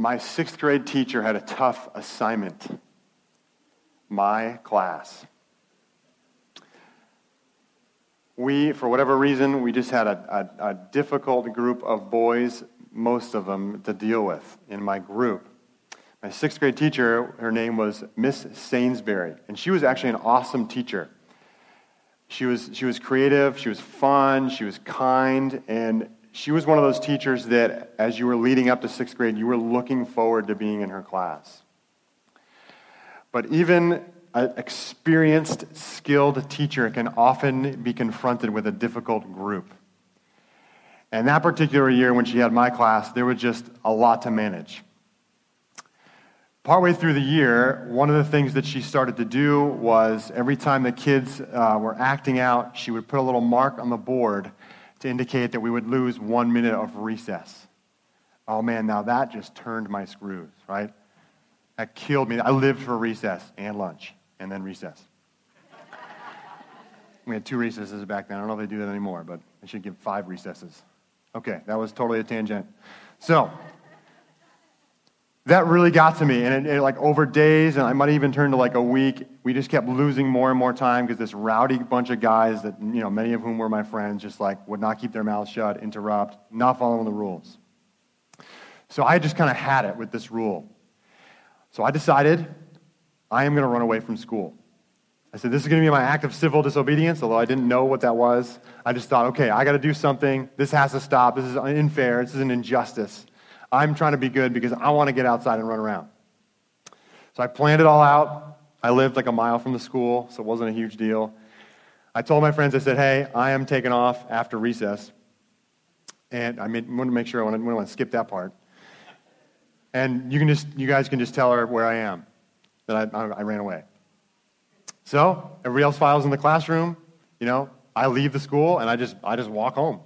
my sixth grade teacher had a tough assignment. My class. We, for whatever reason, we just had a, a, a difficult group of boys, most of them, to deal with in my group. My sixth grade teacher, her name was Miss Sainsbury, and she was actually an awesome teacher. She was, she was creative, she was fun, she was kind, and she was one of those teachers that, as you were leading up to sixth grade, you were looking forward to being in her class. But even an experienced, skilled teacher can often be confronted with a difficult group. And that particular year, when she had my class, there was just a lot to manage. Partway through the year, one of the things that she started to do was every time the kids uh, were acting out, she would put a little mark on the board to indicate that we would lose one minute of recess. Oh man, now that just turned my screws, right? That killed me. I lived for recess and lunch and then recess. we had two recesses back then. I don't know if they do that anymore, but they should give five recesses. Okay, that was totally a tangent. So, that really got to me. And it, it, like over days, and I might even turn to like a week, we just kept losing more and more time because this rowdy bunch of guys that, you know, many of whom were my friends, just like would not keep their mouths shut, interrupt, not following the rules. So I just kind of had it with this rule. So I decided I am going to run away from school. I said, this is going to be my act of civil disobedience, although I didn't know what that was. I just thought, okay, I got to do something. This has to stop. This is unfair. This is an injustice. I'm trying to be good because I want to get outside and run around. So I planned it all out. I lived like a mile from the school, so it wasn't a huge deal. I told my friends, I said, hey, I am taking off after recess. And I made, want to make sure I want to, want to skip that part. And you, can just, you guys can just tell her where I am, that I, I, I ran away. So everybody else files in the classroom. You know, I leave the school and I just, I just walk home.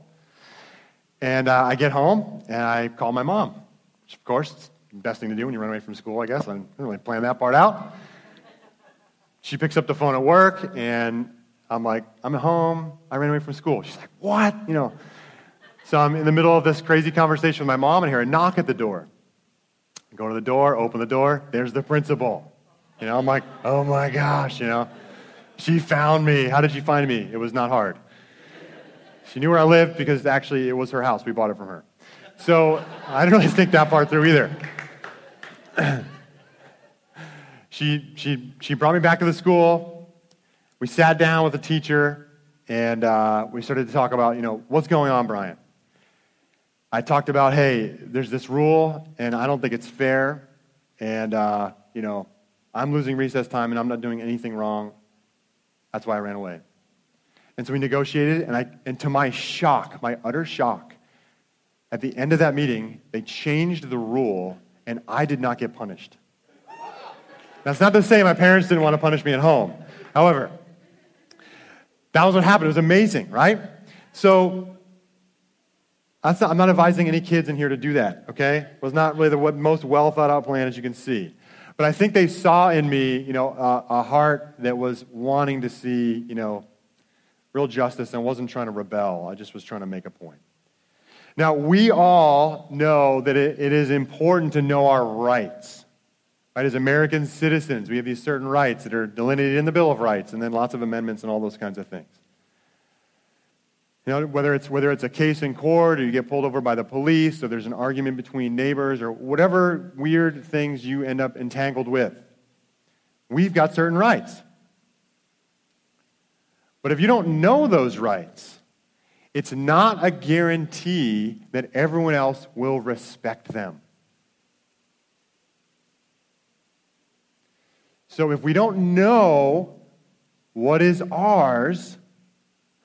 And uh, I get home and I call my mom, which, of course, is the best thing to do when you run away from school, I guess. I didn't really plan that part out. She picks up the phone at work and I'm like, I'm at home. I ran away from school. She's like, what? You know. So I'm in the middle of this crazy conversation with my mom and I hear a knock at the door. I go to the door, open the door. There's the principal. You know, I'm like, oh my gosh, you know. She found me. How did she find me? It was not hard. She knew where I lived because actually it was her house. We bought it from her. So I didn't really think that part through either. she, she, she brought me back to the school. We sat down with the teacher and uh, we started to talk about, you know, what's going on, Brian? I talked about, hey, there's this rule and I don't think it's fair. And, uh, you know, I'm losing recess time and I'm not doing anything wrong. That's why I ran away. And so we negotiated, and, I, and to my shock, my utter shock, at the end of that meeting, they changed the rule, and I did not get punished. That's not to say my parents didn't want to punish me at home. However, that was what happened. It was amazing, right? So, not, I'm not advising any kids in here to do that, okay? It was not really the most well thought out plan, as you can see. But I think they saw in me, you know, a, a heart that was wanting to see, you know, real justice and wasn't trying to rebel. I just was trying to make a point. Now, we all know that it, it is important to know our rights. Right? As American citizens, we have these certain rights that are delineated in the Bill of Rights and then lots of amendments and all those kinds of things. You know, whether it's, whether it's a case in court or you get pulled over by the police or there's an argument between neighbors or whatever weird things you end up entangled with, we've got certain rights. But if you don't know those rights, it's not a guarantee that everyone else will respect them. So if we don't know what is ours,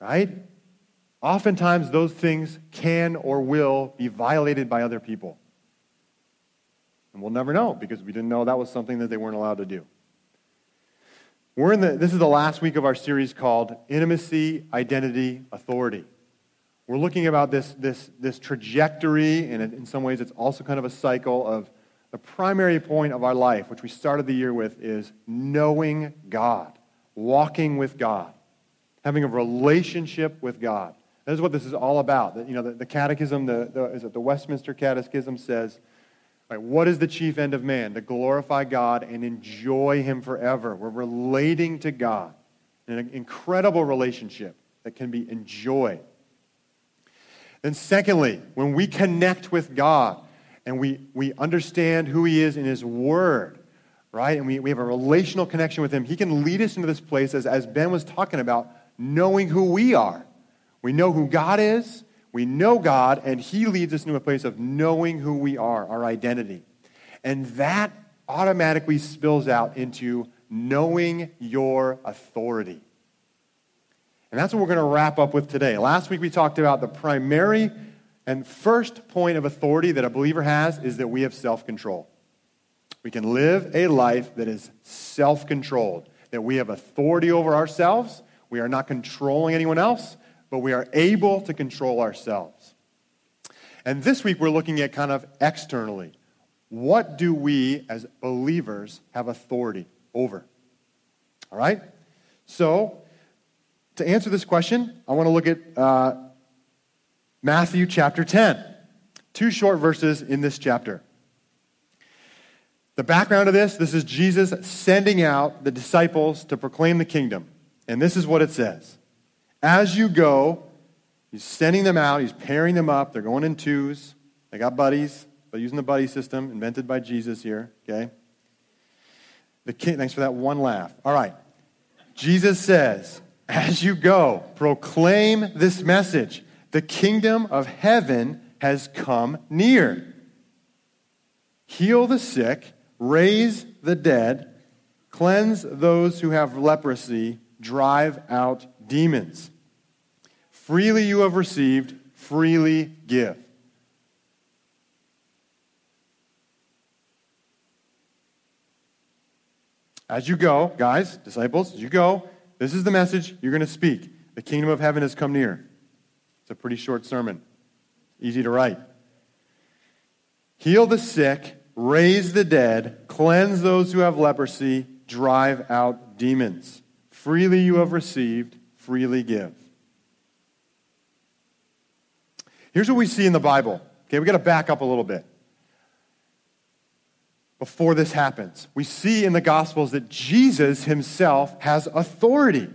right? Oftentimes those things can or will be violated by other people. And we'll never know because we didn't know that was something that they weren't allowed to do. We're in the, this is the last week of our series called Intimacy, Identity, Authority. We're looking about this, this, this trajectory, and in some ways it's also kind of a cycle of the primary point of our life, which we started the year with, is knowing God, walking with God, having a relationship with God. That is what this is all about. You know, the, the catechism, the, the, is it the Westminster Catechism says, Right? What is the chief end of man? To glorify God and enjoy Him forever. We're relating to God in an incredible relationship that can be enjoyed. Then, secondly, when we connect with God and we, we understand who He is in His Word, right, and we, we have a relational connection with Him, He can lead us into this place, as, as Ben was talking about, knowing who we are. We know who God is, we know God, and He leads us into a place of knowing who we are, our identity. And that automatically spills out into knowing your authority. And that's what we're going to wrap up with today. Last week we talked about the primary and first point of authority that a believer has is that we have self control. We can live a life that is self controlled, that we have authority over ourselves. We are not controlling anyone else, but we are able to control ourselves. And this week we're looking at kind of externally. What do we as believers have authority over? All right? So, to answer this question, I want to look at uh, Matthew chapter 10. Two short verses in this chapter. The background of this this is Jesus sending out the disciples to proclaim the kingdom. And this is what it says As you go, he's sending them out, he's pairing them up. They're going in twos. They got buddies. They're using the buddy system invented by Jesus here, okay? The king, thanks for that one laugh. All right. Jesus says, as you go, proclaim this message the kingdom of heaven has come near. Heal the sick, raise the dead, cleanse those who have leprosy, drive out demons. Freely you have received, freely give. As you go, guys, disciples, as you go, this is the message you're going to speak. The kingdom of heaven has come near. It's a pretty short sermon, easy to write. Heal the sick, raise the dead, cleanse those who have leprosy, drive out demons. Freely you have received, freely give. Here's what we see in the Bible. Okay, we got to back up a little bit before this happens. We see in the Gospels that Jesus himself has authority.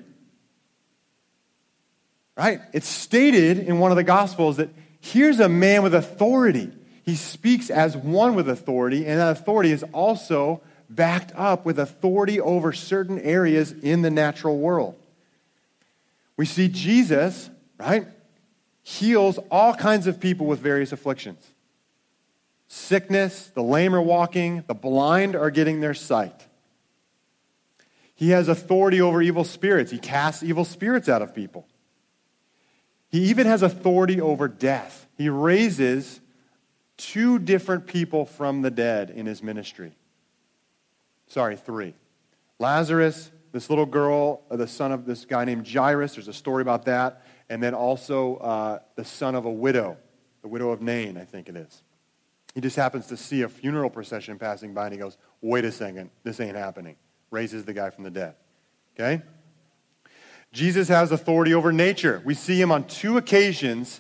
Right? It's stated in one of the Gospels that here's a man with authority. He speaks as one with authority, and that authority is also backed up with authority over certain areas in the natural world. We see Jesus, right, heals all kinds of people with various afflictions sickness, the lame are walking, the blind are getting their sight. He has authority over evil spirits. He casts evil spirits out of people. He even has authority over death. He raises two different people from the dead in his ministry. Sorry, three. Lazarus, this little girl, uh, the son of this guy named Jairus. There's a story about that. And then also uh, the son of a widow, the widow of Nain, I think it is. He just happens to see a funeral procession passing by and he goes, wait a second, this ain't happening. Raises the guy from the dead. Okay? Jesus has authority over nature. We see him on two occasions.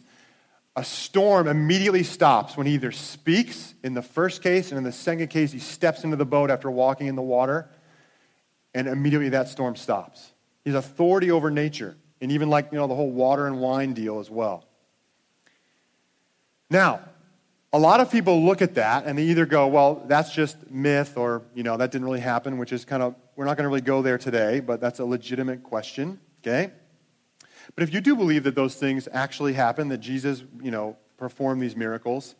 A storm immediately stops when he either speaks in the first case, and in the second case, he steps into the boat after walking in the water, and immediately that storm stops. He's authority over nature, and even like, you know, the whole water and wine deal as well. Now, a lot of people look at that and they either go, well, that's just myth or, you know, that didn't really happen, which is kind of, we're not going to really go there today, but that's a legitimate question, okay? But if you do believe that those things actually happened, that Jesus, you know, performed these miracles,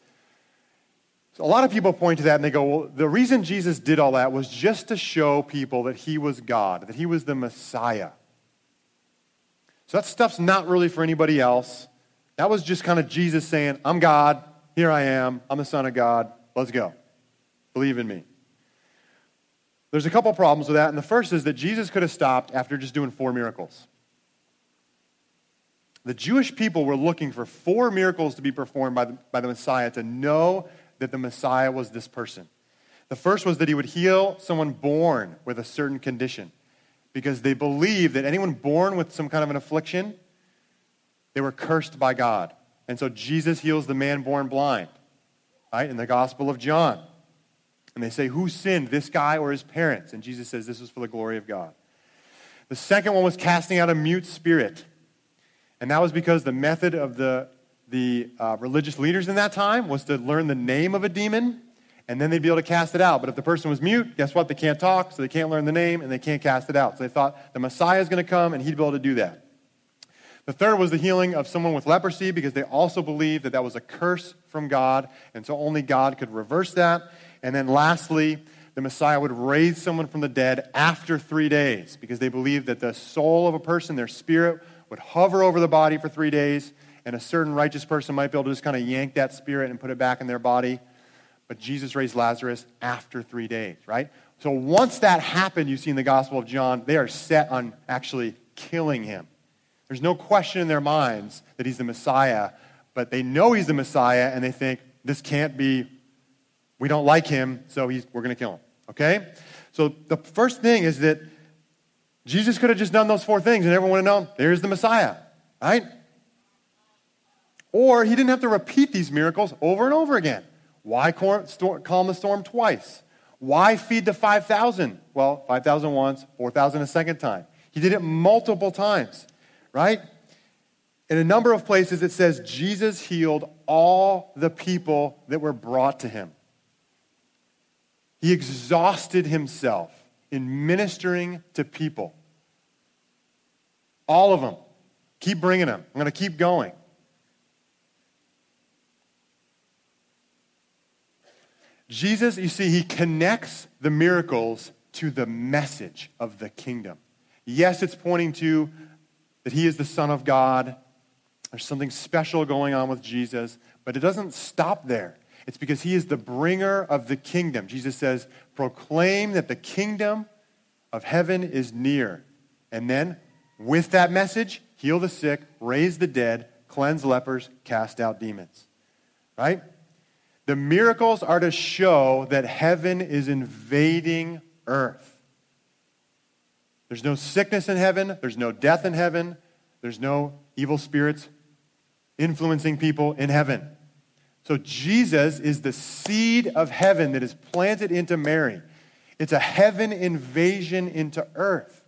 so a lot of people point to that and they go, well, the reason Jesus did all that was just to show people that he was God, that he was the Messiah. So that stuff's not really for anybody else. That was just kind of Jesus saying, I'm God, here I am. I'm the Son of God. Let's go. Believe in me. There's a couple problems with that. And the first is that Jesus could have stopped after just doing four miracles. The Jewish people were looking for four miracles to be performed by the, by the Messiah to know that the Messiah was this person. The first was that he would heal someone born with a certain condition because they believed that anyone born with some kind of an affliction, they were cursed by God. And so Jesus heals the man born blind, right, in the Gospel of John. And they say, Who sinned, this guy or his parents? And Jesus says, This was for the glory of God. The second one was casting out a mute spirit. And that was because the method of the, the uh, religious leaders in that time was to learn the name of a demon, and then they'd be able to cast it out. But if the person was mute, guess what? They can't talk, so they can't learn the name, and they can't cast it out. So they thought the Messiah is going to come, and he'd be able to do that. The third was the healing of someone with leprosy because they also believed that that was a curse from God, and so only God could reverse that. And then lastly, the Messiah would raise someone from the dead after three days because they believed that the soul of a person, their spirit, would hover over the body for three days, and a certain righteous person might be able to just kind of yank that spirit and put it back in their body. But Jesus raised Lazarus after three days, right? So once that happened, you see in the Gospel of John, they are set on actually killing him. There's no question in their minds that he's the Messiah, but they know he's the Messiah and they think, this can't be, we don't like him, so we're going to kill him. Okay? So the first thing is that Jesus could have just done those four things and everyone would have known there's the Messiah, right? Or he didn't have to repeat these miracles over and over again. Why calm the storm twice? Why feed the 5,000? Well, 5,000 once, 4,000 a second time. He did it multiple times right? In a number of places, it says Jesus healed all the people that were brought to him. He exhausted himself in ministering to people. All of them. Keep bringing them. I'm going to keep going. Jesus, you see, he connects the miracles to the message of the kingdom. Yes, it's pointing to that he is the Son of God. There's something special going on with Jesus, but it doesn't stop there. It's because he is the bringer of the kingdom. Jesus says, proclaim that the kingdom of heaven is near. And then, with that message, heal the sick, raise the dead, cleanse lepers, cast out demons. Right? The miracles are to show that heaven is invading earth. There's no sickness in heaven, there's no death in heaven, there's no evil spirits influencing people in heaven. So Jesus is the seed of heaven that is planted into Mary. It's a heaven invasion into earth.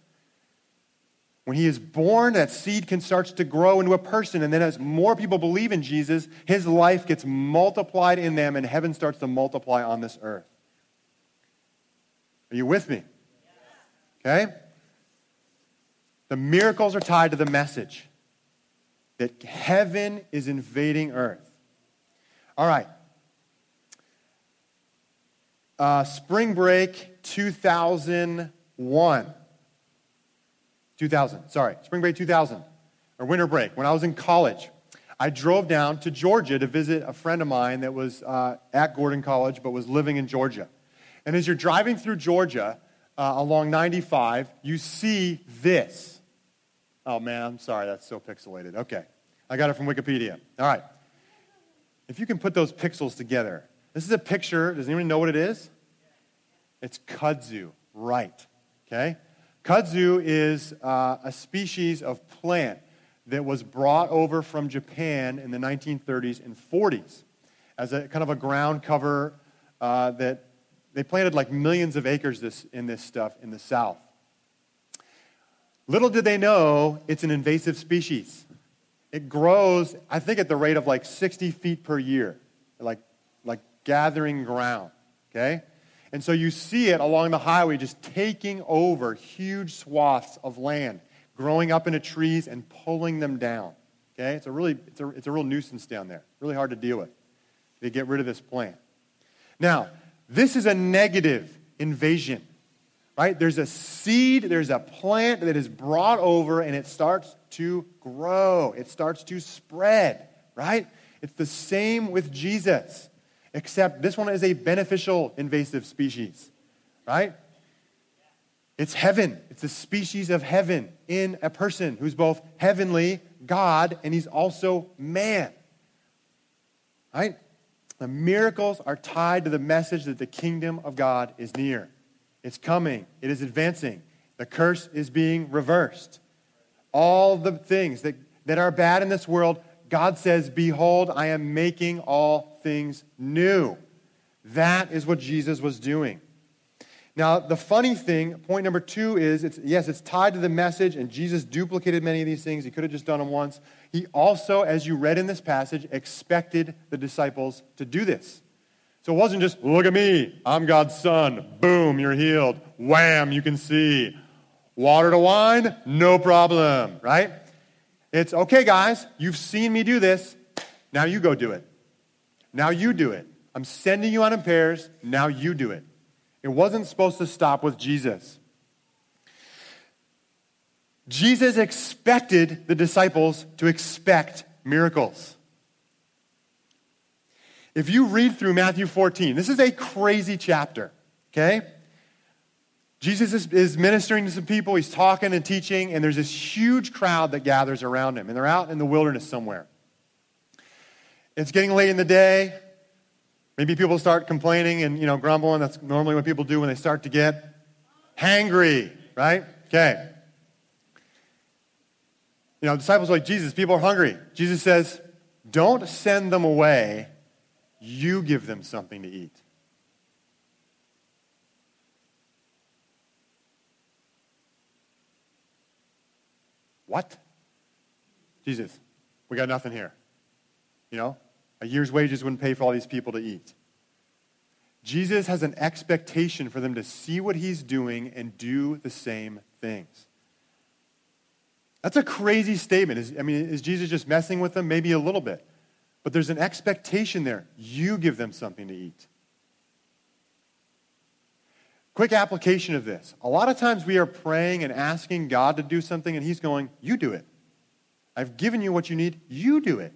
When he is born, that seed can start to grow into a person. And then, as more people believe in Jesus, his life gets multiplied in them, and heaven starts to multiply on this earth. Are you with me? Okay? The miracles are tied to the message that heaven is invading earth. All right. Uh, spring break 2001. 2000, sorry. Spring break 2000, or winter break. When I was in college, I drove down to Georgia to visit a friend of mine that was uh, at Gordon College but was living in Georgia. And as you're driving through Georgia uh, along 95, you see this. Oh man, I'm sorry, that's so pixelated. Okay. I got it from Wikipedia. All right. If you can put those pixels together, this is a picture. Does anyone know what it is? It's kudzu, right? Okay? Kudzu is uh, a species of plant that was brought over from Japan in the 1930s and 40s as a kind of a ground cover uh, that they planted like millions of acres this, in this stuff in the South. Little did they know it's an invasive species. It grows, I think, at the rate of like 60 feet per year, like, like gathering ground, okay? And so you see it along the highway just taking over huge swaths of land, growing up into trees and pulling them down. Okay? It's a really it's a, it's a real nuisance down there. Really hard to deal with. They get rid of this plant. Now, this is a negative invasion right? There's a seed, there's a plant that is brought over and it starts to grow, it starts to spread, right? It's the same with Jesus, except this one is a beneficial invasive species, right? It's heaven. It's a species of heaven in a person who's both heavenly, God, and he's also man. Right? The miracles are tied to the message that the kingdom of God is near. It's coming, it is advancing. The curse is being reversed. All the things that, that are bad in this world, God says, Behold, I am making all things new. That is what Jesus was doing. Now, the funny thing, point number two is, it's, yes, it's tied to the message, and Jesus duplicated many of these things. He could have just done them once. He also, as you read in this passage, expected the disciples to do this. So it wasn't just, look at me, I'm God's son. Boom, you're healed. Wham, you can see. Water to wine, no problem, right? It's, okay, guys, you've seen me do this. Now you go do it. Now you do it. I'm sending you out in pairs. Now you do it. It wasn't supposed to stop with Jesus. Jesus expected the disciples to expect miracles. If you read through Matthew 14, this is a crazy chapter, okay? Jesus is, is, ministering to some people, he's talking and teaching, and there's this huge crowd that gathers around him, and they're out in the wilderness somewhere. It's getting late in the day. Maybe people start complaining and, you know, grumbling. That's normally what people do when they start to get hangry, right? Okay. You know, disciples like, Jesus, people are hungry. Jesus says, don't send them away. You give them something to eat. What? Jesus, we got nothing here. You know, a year's wages wouldn't pay for all these people to eat. Jesus has an expectation for them to see what he's doing and do the same things. That's a crazy statement. Is, I mean, is Jesus just messing with them? Maybe a little bit. But there's an expectation there. You give them something to eat. Quick application of this. A lot of times we are praying and asking God to do something, and He's going, You do it. I've given you what you need. You do it.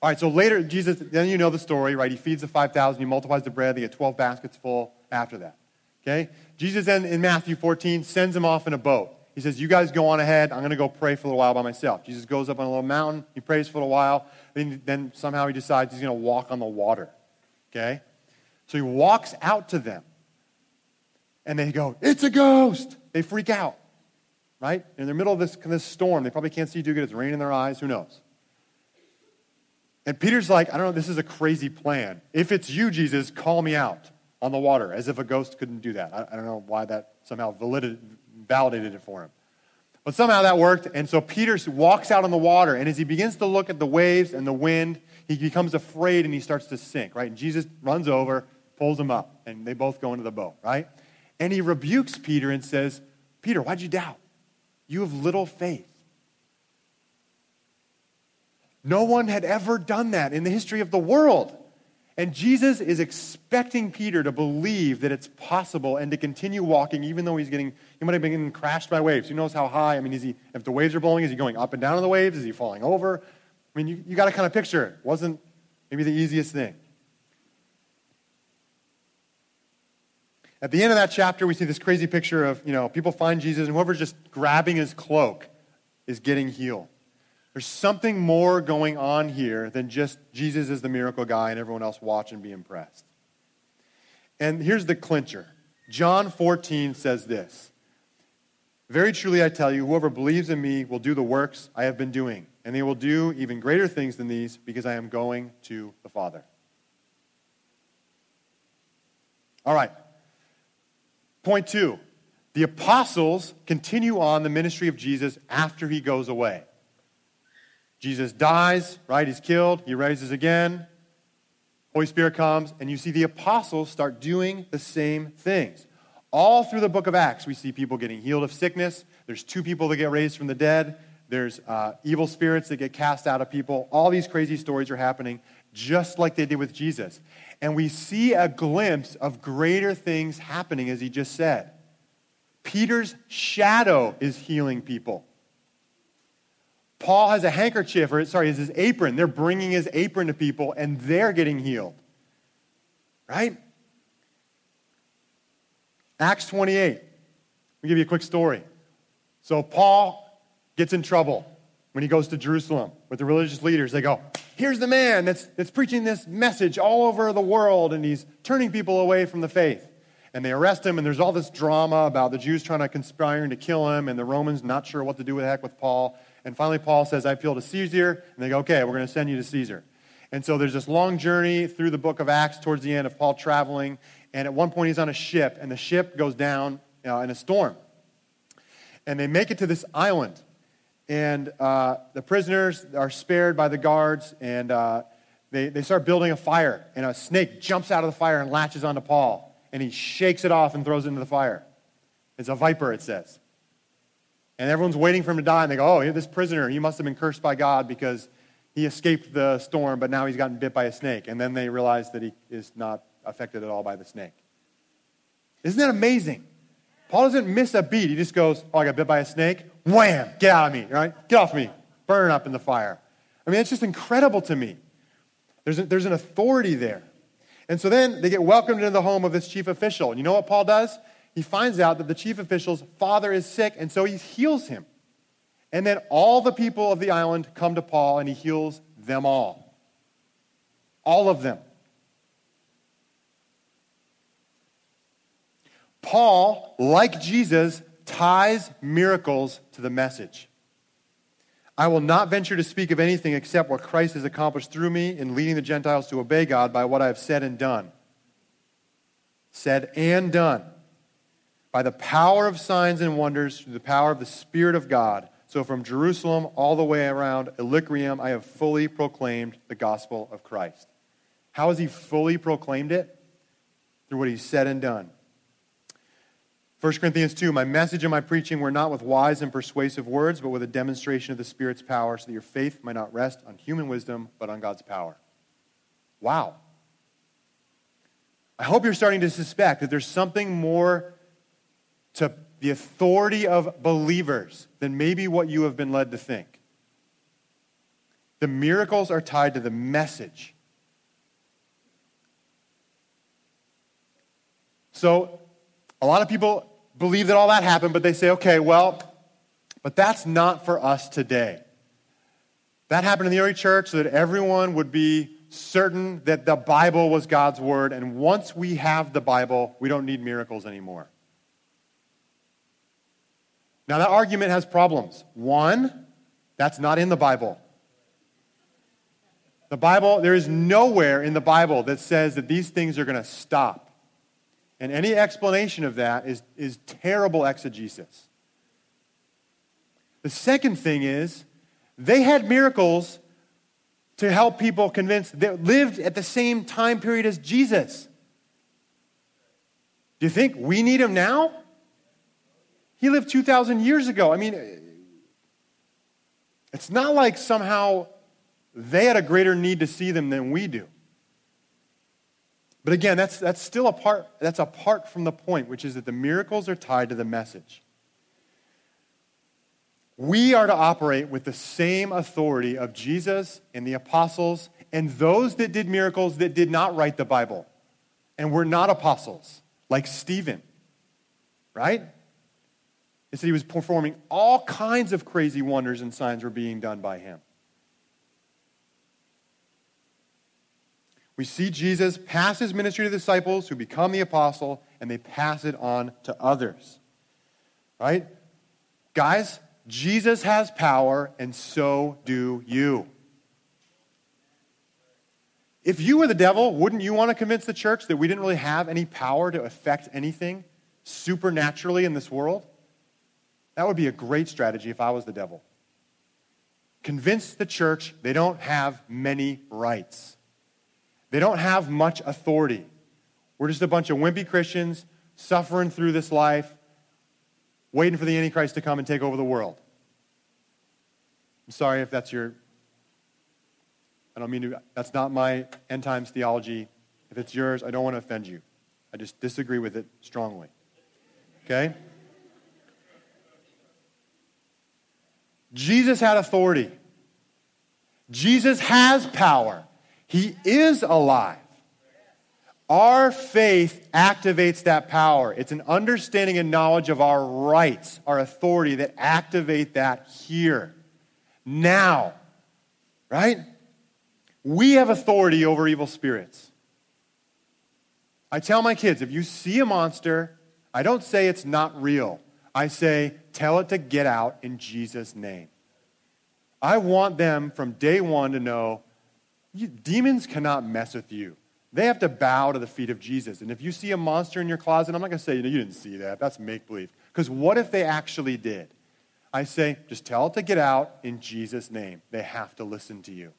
All right, so later, Jesus, then you know the story, right? He feeds the 5,000, he multiplies the bread, they get 12 baskets full after that. Okay? Jesus then in Matthew 14 sends them off in a boat. He says, You guys go on ahead. I'm going to go pray for a little while by myself. Jesus goes up on a little mountain. He prays for a little while. Then, then somehow he decides he's going to walk on the water. Okay? So he walks out to them. And they go, It's a ghost. They freak out. Right? In the middle of this, this storm, they probably can't see too good. It's raining in their eyes. Who knows? And Peter's like, I don't know, this is a crazy plan. If it's you, Jesus, call me out on the water, as if a ghost couldn't do that. I, I don't know why that somehow validated, validated it for him. But somehow that worked. And so Peter walks out on the water, and as he begins to look at the waves and the wind, he becomes afraid and he starts to sink, right? And Jesus runs over, pulls him up, and they both go into the boat, right? And he rebukes Peter and says, Peter, why'd you doubt? You have little faith. No one had ever done that in the history of the world. And Jesus is expecting Peter to believe that it's possible and to continue walking, even though he's getting, he might have been getting crashed by waves. Who knows how high? I mean, is he, if the waves are blowing, is he going up and down on the waves? Is he falling over? I mean, you, you got to kind of picture it. Wasn't maybe the easiest thing. At the end of that chapter, we see this crazy picture of, you know, people find Jesus, and whoever's just grabbing his cloak is getting healed. There's something more going on here than just Jesus is the miracle guy and everyone else watch and be impressed. And here's the clincher John 14 says this Very truly I tell you, whoever believes in me will do the works I have been doing, and they will do even greater things than these because I am going to the Father. All right. Point two the apostles continue on the ministry of Jesus after he goes away. Jesus dies, right? He's killed. He rises again. Holy Spirit comes, and you see the apostles start doing the same things. All through the book of Acts, we see people getting healed of sickness. There's two people that get raised from the dead. There's uh, evil spirits that get cast out of people. All these crazy stories are happening just like they did with Jesus. And we see a glimpse of greater things happening, as he just said. Peter's shadow is healing people. Paul has a handkerchief, or sorry, is his apron. They're bringing his apron to people and they're getting healed. Right? Acts 28. Let me give you a quick story. So, Paul gets in trouble when he goes to Jerusalem with the religious leaders. They go, Here's the man that's, that's preaching this message all over the world, and he's turning people away from the faith. And they arrest him, and there's all this drama about the Jews trying to conspire to kill him, and the Romans not sure what to do with the heck with Paul. And finally, Paul says, I appeal to Caesar. And they go, okay, we're going to send you to Caesar. And so there's this long journey through the book of Acts towards the end of Paul traveling. And at one point, he's on a ship, and the ship goes down uh, in a storm. And they make it to this island. And uh, the prisoners are spared by the guards, and uh, they, they start building a fire. And a snake jumps out of the fire and latches onto Paul. And he shakes it off and throws it into the fire. It's a viper, it says. And everyone's waiting for him to die, and they go, Oh, this prisoner, he must have been cursed by God because he escaped the storm, but now he's gotten bit by a snake. And then they realize that he is not affected at all by the snake. Isn't that amazing? Paul doesn't miss a beat. He just goes, Oh, I got bit by a snake. Wham! Get out of me, right? Get off me. Burn up in the fire. I mean, it's just incredible to me. There's, a, there's an authority there. And so then they get welcomed into the home of this chief official. And you know what Paul does? He finds out that the chief official's father is sick, and so he heals him. And then all the people of the island come to Paul, and he heals them all. All of them. Paul, like Jesus, ties miracles to the message. I will not venture to speak of anything except what Christ has accomplished through me in leading the Gentiles to obey God by what I have said and done. Said and done. By the power of signs and wonders, through the power of the Spirit of God. So from Jerusalem all the way around Illyricum, I have fully proclaimed the gospel of Christ. How has he fully proclaimed it? Through what he's said and done. 1 Corinthians 2 My message and my preaching were not with wise and persuasive words, but with a demonstration of the Spirit's power, so that your faith might not rest on human wisdom, but on God's power. Wow. I hope you're starting to suspect that there's something more to the authority of believers than maybe what you have been led to think. The miracles are tied to the message. So, a lot of people believe that all that happened, but they say, okay, well, but that's not for us today. That happened in the early church so that everyone would be certain that the Bible was God's word, and once we have the Bible, we don't need miracles anymore. Now, that argument has problems. One, that's not in the Bible. The Bible, there is nowhere in the Bible that says that these things are going to stop. And any explanation of that is, is terrible exegesis. The second thing is, they had miracles to help people convince that lived at the same time period as Jesus. Do you think we need them now? He lived 2,000 years ago. I mean, it's not like somehow they had a greater need to see them than we do. But again, that's, that's still apart, that's apart from the point, which is that the miracles are tied to the message. We are to operate with the same authority of Jesus and the apostles and those that did miracles that did not write the Bible and were not apostles, like Stephen, right? It said he was performing all kinds of crazy wonders and signs were being done by him. We see Jesus pass his ministry to the disciples who become the apostle, and they pass it on to others. Right? Guys, Jesus has power, and so do you. If you were the devil, wouldn't you want to convince the church that we didn't really have any power to affect anything supernaturally in this world? That would be a great strategy if I was the devil. Convince the church they don't have many rights. They don't have much authority. We're just a bunch of wimpy Christians suffering through this life, waiting for the Antichrist to come and take over the world. I'm sorry if that's your. I don't mean to. That's not my end times theology. If it's yours, I don't want to offend you. I just disagree with it strongly. Okay? Jesus had authority. Jesus has power. He is alive. Our faith activates that power. It's an understanding and knowledge of our rights, our authority that activate that here, now. Right? We have authority over evil spirits. I tell my kids if you see a monster, I don't say it's not real. I say, tell it to get out in Jesus' name. I want them from day one to know demons cannot mess with you. They have to bow to the feet of Jesus. And if you see a monster in your closet, I'm not going to say, you, know, you didn't see that. That's make believe. Because what if they actually did? I say, just tell it to get out in Jesus' name. They have to listen to you.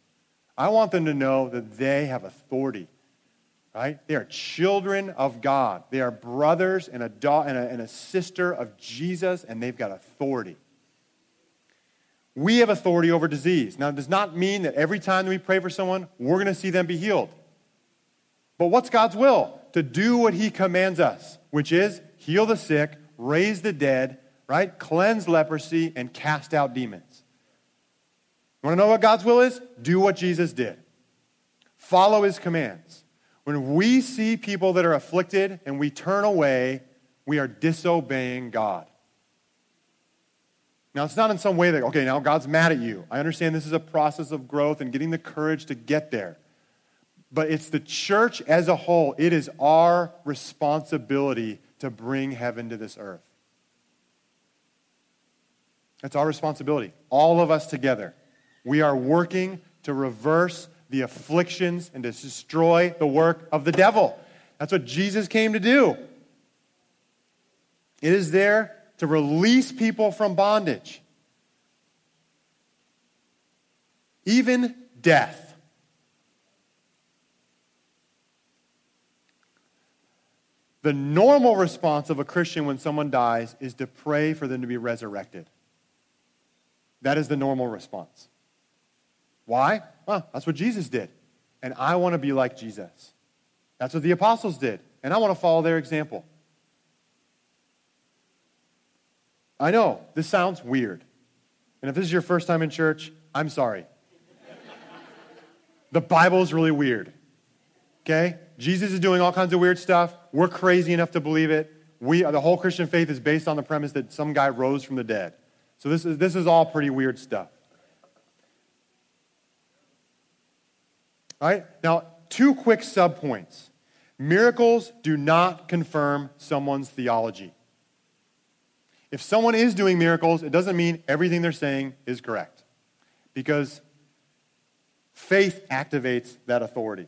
I want them to know that they have authority, right? They are children of God. They are brothers and a, da- and a, and a sister of Jesus, and they've got authority. We have authority over disease. Now, it does not mean that every time that we pray for someone, we're going to see them be healed. But what's God's will? To do what He commands us, which is heal the sick, raise the dead, right? Cleanse leprosy, and cast out demons. You want to know what God's will is? Do what Jesus did. Follow His commands. When we see people that are afflicted and we turn away, we are disobeying God. Now, it's not in some way that, okay, now God's mad at you. I understand this is a process of growth and getting the courage to get there. But it's the church as a whole, it is our responsibility to bring heaven to this earth. That's our responsibility. All of us together. We are working to reverse the afflictions and to destroy the work of the devil. That's what Jesus came to do. It is there to release people from bondage, even death. The normal response of a Christian when someone dies is to pray for them to be resurrected. That is the normal response. Why? Well, that's what Jesus did. And I want to be like Jesus. That's what the apostles did. And I want to follow their example. I know, this sounds weird. And if this is your first time in church, I'm sorry. the Bible is really weird. Okay? Jesus is doing all kinds of weird stuff. We're crazy enough to believe it. We, the whole Christian faith is based on the premise that some guy rose from the dead. So this is, this is all pretty weird stuff. All right? Now, two quick subpoints. Miracles do not confirm someone's theology. If someone is doing miracles, it doesn't mean everything they're saying is correct. Because faith activates that authority.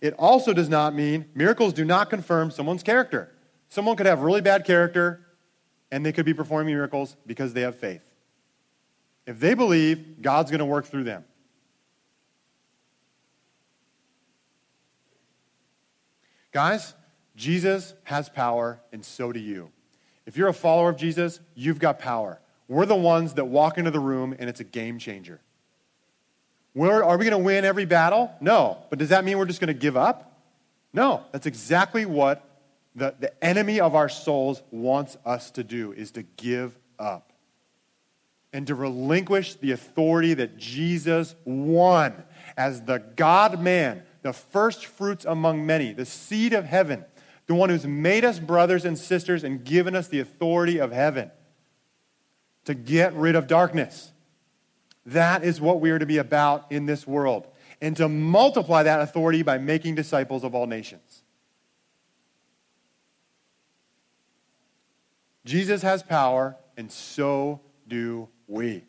It also does not mean miracles do not confirm someone's character. Someone could have really bad character and they could be performing miracles because they have faith. If they believe, God's going to work through them. Guys, Jesus has power, and so do you. If you're a follower of Jesus, you've got power. We're the ones that walk into the room and it's a game changer. We're, are we going to win every battle? No. But does that mean we're just going to give up? No. That's exactly what the, the enemy of our souls wants us to do is to give up and to relinquish the authority that Jesus won as the God man, the first fruits among many, the seed of heaven the one who's made us brothers and sisters and given us the authority of heaven to get rid of darkness. That is what we are to be about in this world, and to multiply that authority by making disciples of all nations. Jesus has power, and so do we.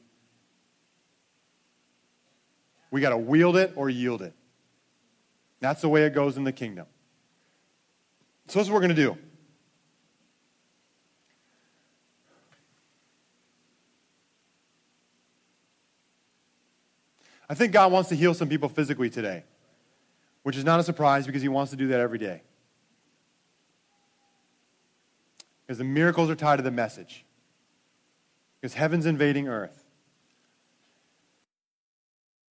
We got to wield it or yield it. That's the way it goes in the kingdom. So, this is what we're going to do. I think God wants to heal some people physically today, which is not a surprise because He wants to do that every day. Because the miracles are tied to the message. Because heaven's invading earth.